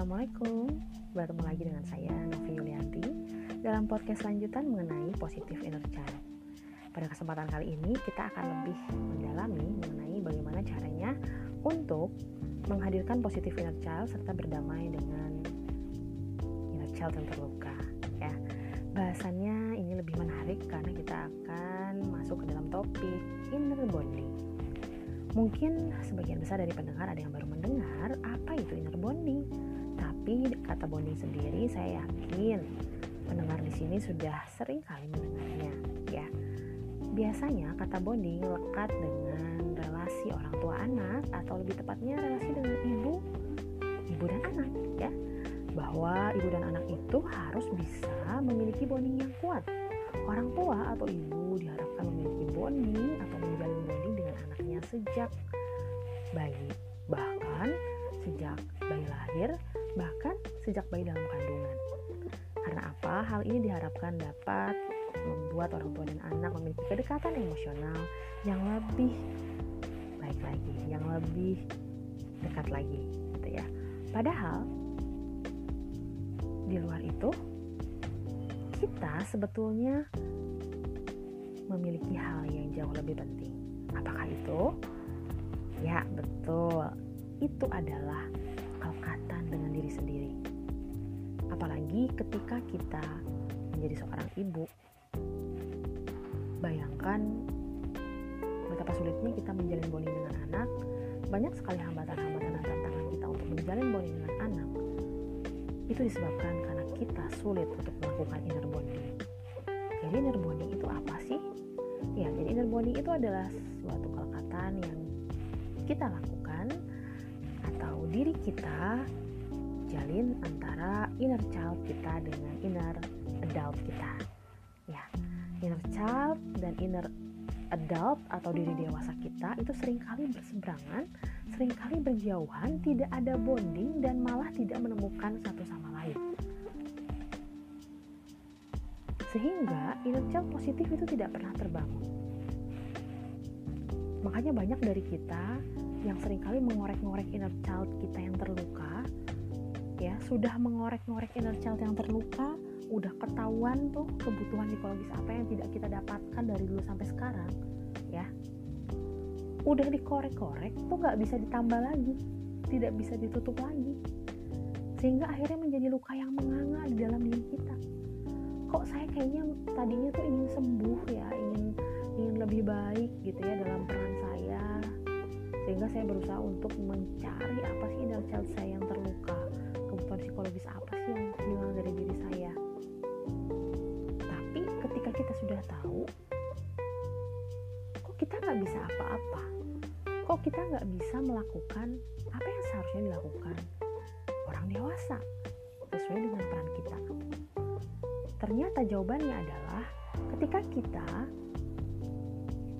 Assalamualaikum, bertemu lagi dengan saya Novi Yulianti dalam podcast lanjutan mengenai positif inner child. Pada kesempatan kali ini kita akan lebih mendalami mengenai bagaimana caranya untuk menghadirkan positif inner child serta berdamai dengan inner child yang terluka. Ya, bahasannya ini lebih menarik karena kita akan masuk ke dalam topik inner bonding. Mungkin sebagian besar dari pendengar ada yang baru mendengar apa itu inner bonding. Tapi kata bonding sendiri saya yakin pendengar di sini sudah sering kali mendengarnya, ya. Biasanya kata bonding lekat dengan relasi orang tua anak atau lebih tepatnya relasi dengan ibu, ibu dan anak, ya. Bahwa ibu dan anak itu harus bisa memiliki bonding yang kuat. Orang tua atau ibu diharapkan memiliki bonding atau menjalin bonding dengan anaknya sejak bayi, bahkan sejak bayi lahir, bahkan sejak bayi dalam kandungan. Karena apa? Hal ini diharapkan dapat membuat orang tua dan anak memiliki kedekatan emosional yang lebih baik lagi, yang lebih dekat lagi, gitu ya. Padahal di luar itu kita sebetulnya memiliki hal yang jauh lebih penting. Apakah itu? Ya, betul. Itu adalah kelekatan dengan diri sendiri. Apalagi ketika kita menjadi seorang ibu. Bayangkan betapa sulitnya kita menjalin bonding dengan anak. Banyak sekali hambatan-hambatan dan tantangan kita untuk menjalin bonding dengan anak. Itu disebabkan karena kita sulit untuk melakukan inner bonding. Jadi inner bonding itu apa sih? Ya, jadi inner bonding itu adalah suatu kelekatan yang kita lakukan diri kita jalin antara inner child kita dengan inner adult kita. Ya, inner child dan inner adult atau diri dewasa kita itu sering kali berseberangan, sering kali berjauhan, tidak ada bonding dan malah tidak menemukan satu sama lain. Sehingga inner child positif itu tidak pernah terbangun. Makanya banyak dari kita yang sering kali mengorek-ngorek inner child kita yang terluka ya sudah mengorek-ngorek inner child yang terluka udah ketahuan tuh kebutuhan psikologis apa yang tidak kita dapatkan dari dulu sampai sekarang ya. Udah dikorek-korek tuh nggak bisa ditambah lagi tidak bisa ditutup lagi. Sehingga akhirnya menjadi luka yang menganga di dalam diri kita. Kok saya kayaknya tadinya tuh ingin sembuh ya ingin ingin lebih baik gitu ya dalam peran saya sehingga saya berusaha untuk mencari apa sih inner child saya yang terluka kebutuhan psikologis apa sih yang hilang dari diri saya. Tapi ketika kita sudah tahu kok kita nggak bisa apa-apa? Kok kita nggak bisa melakukan apa yang seharusnya dilakukan? Orang dewasa sesuai dengan peran kita. Ternyata jawabannya adalah ketika kita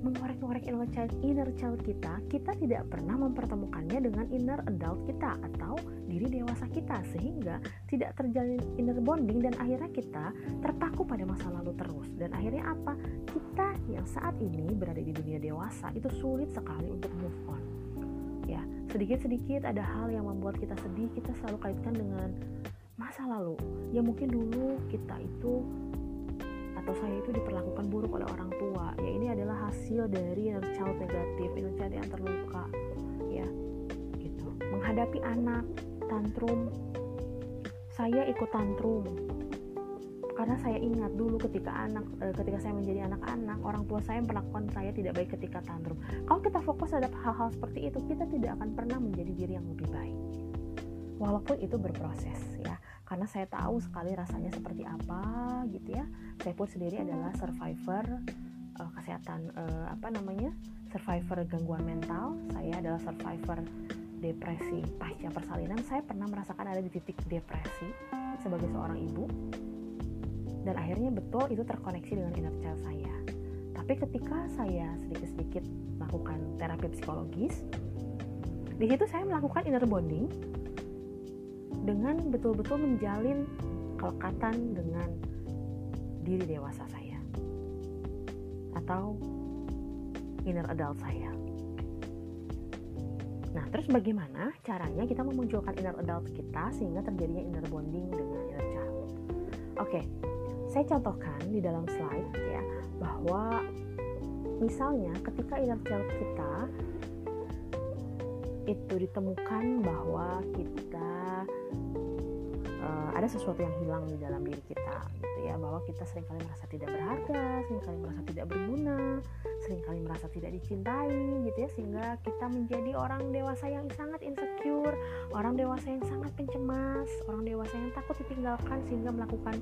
mengorek-ngorek inner child, inner child kita, kita tidak pernah mempertemukannya dengan inner adult kita atau diri dewasa kita sehingga tidak terjalin inner bonding dan akhirnya kita terpaku pada masa lalu terus dan akhirnya apa? Kita yang saat ini berada di dunia dewasa itu sulit sekali untuk move on. Ya, sedikit-sedikit ada hal yang membuat kita sedih, kita selalu kaitkan dengan masa lalu. Ya mungkin dulu kita itu atau saya itu diperlakukan buruk oleh orang tua. Ya ini adalah hasil dari inner child negatif inner child yang terluka ya gitu. Menghadapi anak tantrum. Saya ikut tantrum. Karena saya ingat dulu ketika anak eh, ketika saya menjadi anak-anak orang tua saya memperlakukan saya tidak baik ketika tantrum. Kalau kita fokus terhadap hal-hal seperti itu kita tidak akan pernah menjadi diri yang lebih baik walaupun itu berproses ya. Karena saya tahu sekali rasanya seperti apa gitu ya. Saya pun sendiri adalah survivor uh, kesehatan uh, apa namanya survivor gangguan mental. Saya adalah survivor depresi pasca persalinan. Saya pernah merasakan ada di titik depresi sebagai seorang ibu. Dan akhirnya betul itu terkoneksi dengan inner child saya. Tapi ketika saya sedikit-sedikit melakukan terapi psikologis di situ saya melakukan inner bonding dengan betul-betul menjalin kelekatan dengan diri dewasa saya atau inner adult saya. Nah, terus bagaimana caranya kita memunculkan inner adult kita sehingga terjadinya inner bonding dengan inner child? Oke, saya contohkan di dalam slide ya bahwa misalnya ketika inner child kita itu ditemukan bahwa kita uh, ada sesuatu yang hilang di dalam diri kita gitu ya. Bahwa kita sering kali merasa tidak berharga sering kali merasa tidak berguna sering kali merasa tidak dicintai gitu ya. Sehingga kita menjadi orang dewasa yang sangat insecure orang dewasa yang sangat pencemas orang dewasa yang takut ditinggalkan sehingga melakukan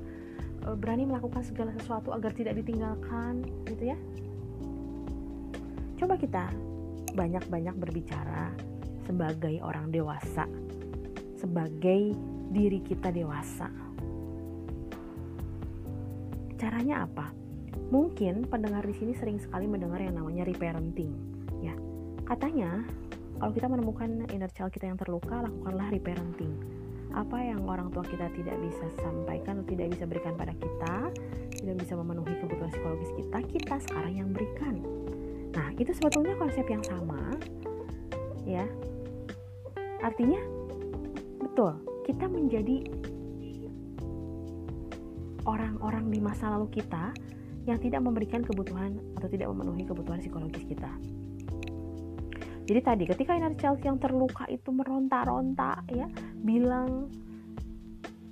uh, berani melakukan segala sesuatu agar tidak ditinggalkan gitu ya. Coba kita banyak-banyak berbicara sebagai orang dewasa, sebagai diri kita dewasa. Caranya apa? Mungkin pendengar di sini sering sekali mendengar yang namanya reparenting, ya. Katanya kalau kita menemukan inner child kita yang terluka, lakukanlah reparenting. Apa yang orang tua kita tidak bisa sampaikan atau tidak bisa berikan pada kita, tidak bisa memenuhi kebutuhan psikologis kita, kita sekarang yang berikan. Nah, itu sebetulnya konsep yang sama, ya. Artinya, betul, kita menjadi orang-orang di masa lalu kita yang tidak memberikan kebutuhan atau tidak memenuhi kebutuhan psikologis kita. Jadi tadi ketika inner child yang terluka itu meronta-ronta ya, bilang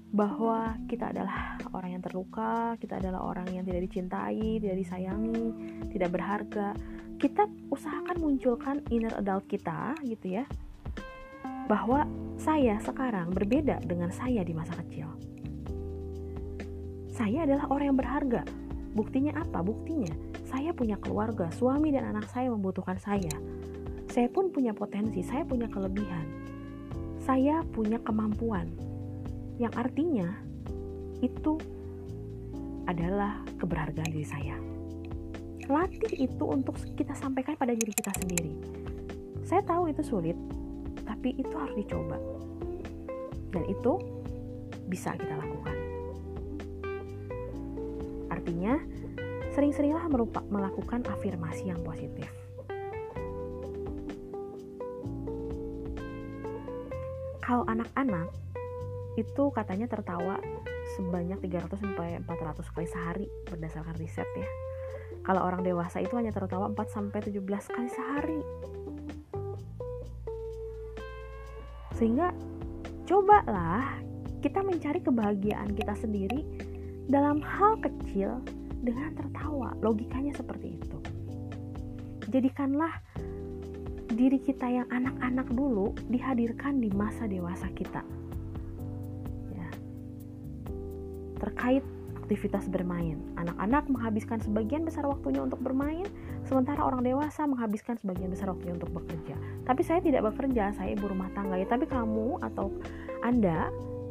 bahwa kita adalah orang yang terluka, kita adalah orang yang tidak dicintai, tidak disayangi, tidak berharga. Kita usahakan munculkan inner adult kita gitu ya bahwa saya sekarang berbeda dengan saya di masa kecil. Saya adalah orang yang berharga. Buktinya apa? Buktinya saya punya keluarga, suami dan anak saya membutuhkan saya. Saya pun punya potensi, saya punya kelebihan. Saya punya kemampuan. Yang artinya itu adalah keberhargaan diri saya. Latih itu untuk kita sampaikan pada diri kita sendiri. Saya tahu itu sulit, tapi itu harus dicoba dan itu bisa kita lakukan artinya sering-seringlah melakukan afirmasi yang positif kalau anak-anak itu katanya tertawa sebanyak 300 sampai 400 kali sehari berdasarkan riset ya. Kalau orang dewasa itu hanya tertawa 4 sampai 17 kali sehari. Sehingga cobalah kita mencari kebahagiaan kita sendiri dalam hal kecil dengan tertawa. Logikanya seperti itu. Jadikanlah diri kita yang anak-anak dulu dihadirkan di masa dewasa kita. Ya. Terkait aktivitas bermain. Anak-anak menghabiskan sebagian besar waktunya untuk bermain, sementara orang dewasa menghabiskan sebagian besar waktunya untuk bekerja. Tapi saya tidak bekerja, saya ibu rumah tangga ya. Tapi kamu atau Anda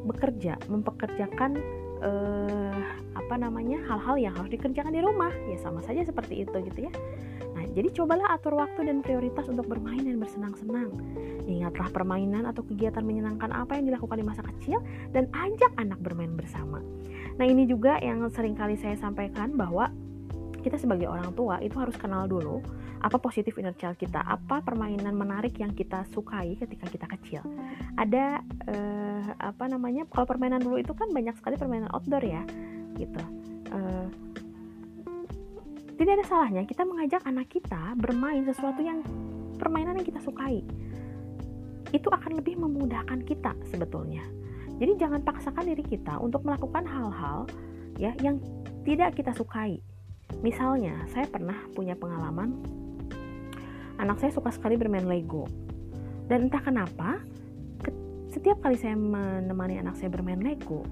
bekerja, mempekerjakan eh, apa namanya hal-hal yang harus dikerjakan di rumah, ya sama saja seperti itu gitu ya. Nah, jadi cobalah atur waktu dan prioritas untuk bermain dan bersenang-senang. Ingatlah permainan atau kegiatan menyenangkan apa yang dilakukan di masa kecil dan ajak anak bermain bersama. Nah ini juga yang sering kali saya sampaikan bahwa kita sebagai orang tua itu harus kenal dulu apa positif inner child kita, apa permainan menarik yang kita sukai ketika kita kecil. Ada eh, apa namanya? Kalau permainan dulu itu kan banyak sekali permainan outdoor ya, gitu. Eh, tidak ada salahnya kita mengajak anak kita bermain sesuatu yang permainan yang kita sukai. Itu akan lebih memudahkan kita sebetulnya jadi jangan paksakan diri kita untuk melakukan hal-hal ya yang tidak kita sukai. Misalnya, saya pernah punya pengalaman anak saya suka sekali bermain Lego. Dan entah kenapa, setiap kali saya menemani anak saya bermain Lego,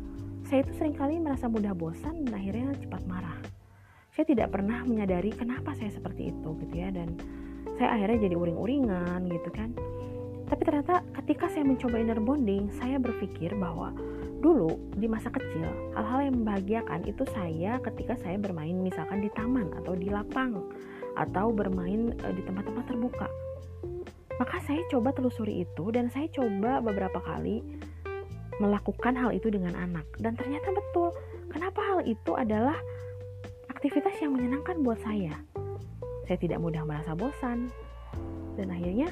saya itu sering kali merasa mudah bosan dan akhirnya cepat marah. Saya tidak pernah menyadari kenapa saya seperti itu gitu ya dan saya akhirnya jadi uring-uringan gitu kan tapi ternyata ketika saya mencoba inner bonding, saya berpikir bahwa dulu di masa kecil hal-hal yang membahagiakan itu saya ketika saya bermain misalkan di taman atau di lapang atau bermain e, di tempat-tempat terbuka. Maka saya coba telusuri itu dan saya coba beberapa kali melakukan hal itu dengan anak dan ternyata betul. Kenapa hal itu adalah aktivitas yang menyenangkan buat saya? Saya tidak mudah merasa bosan dan akhirnya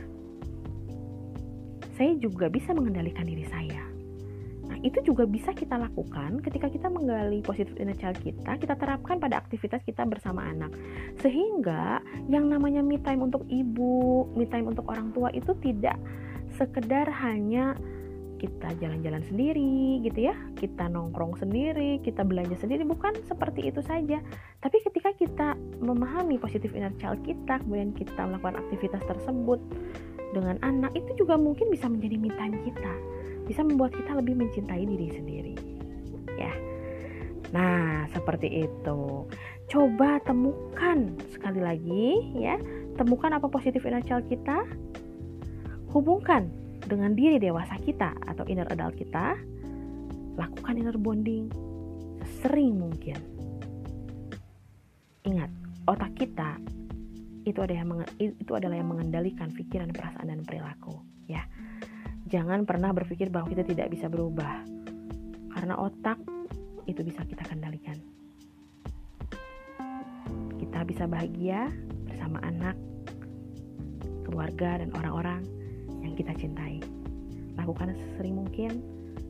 saya juga bisa mengendalikan diri saya. Itu juga bisa kita lakukan ketika kita menggali positif inner child kita, kita terapkan pada aktivitas kita bersama anak. Sehingga yang namanya me time untuk ibu, me time untuk orang tua itu tidak sekedar hanya kita jalan-jalan sendiri gitu ya kita nongkrong sendiri kita belanja sendiri bukan seperti itu saja tapi ketika kita memahami positif inner child kita kemudian kita melakukan aktivitas tersebut dengan anak itu juga mungkin bisa menjadi me kita. Bisa membuat kita lebih mencintai diri sendiri. Ya. Nah seperti itu. Coba temukan sekali lagi ya temukan apa positif inner child kita. Hubungkan dengan diri dewasa kita atau inner adult kita, lakukan inner bonding sering mungkin. Ingat, otak kita itu ada yang itu adalah yang mengendalikan pikiran, perasaan dan perilaku, ya. Jangan pernah berpikir bahwa kita tidak bisa berubah. Karena otak itu bisa kita kendalikan. Kita bisa bahagia bersama anak, keluarga dan orang-orang yang kita cintai. Lakukan sesering mungkin,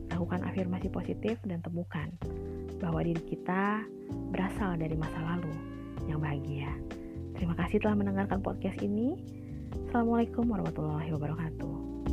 lakukan afirmasi positif dan temukan bahwa diri kita berasal dari masa lalu yang bahagia. Terima kasih telah mendengarkan podcast ini. Assalamualaikum warahmatullahi wabarakatuh.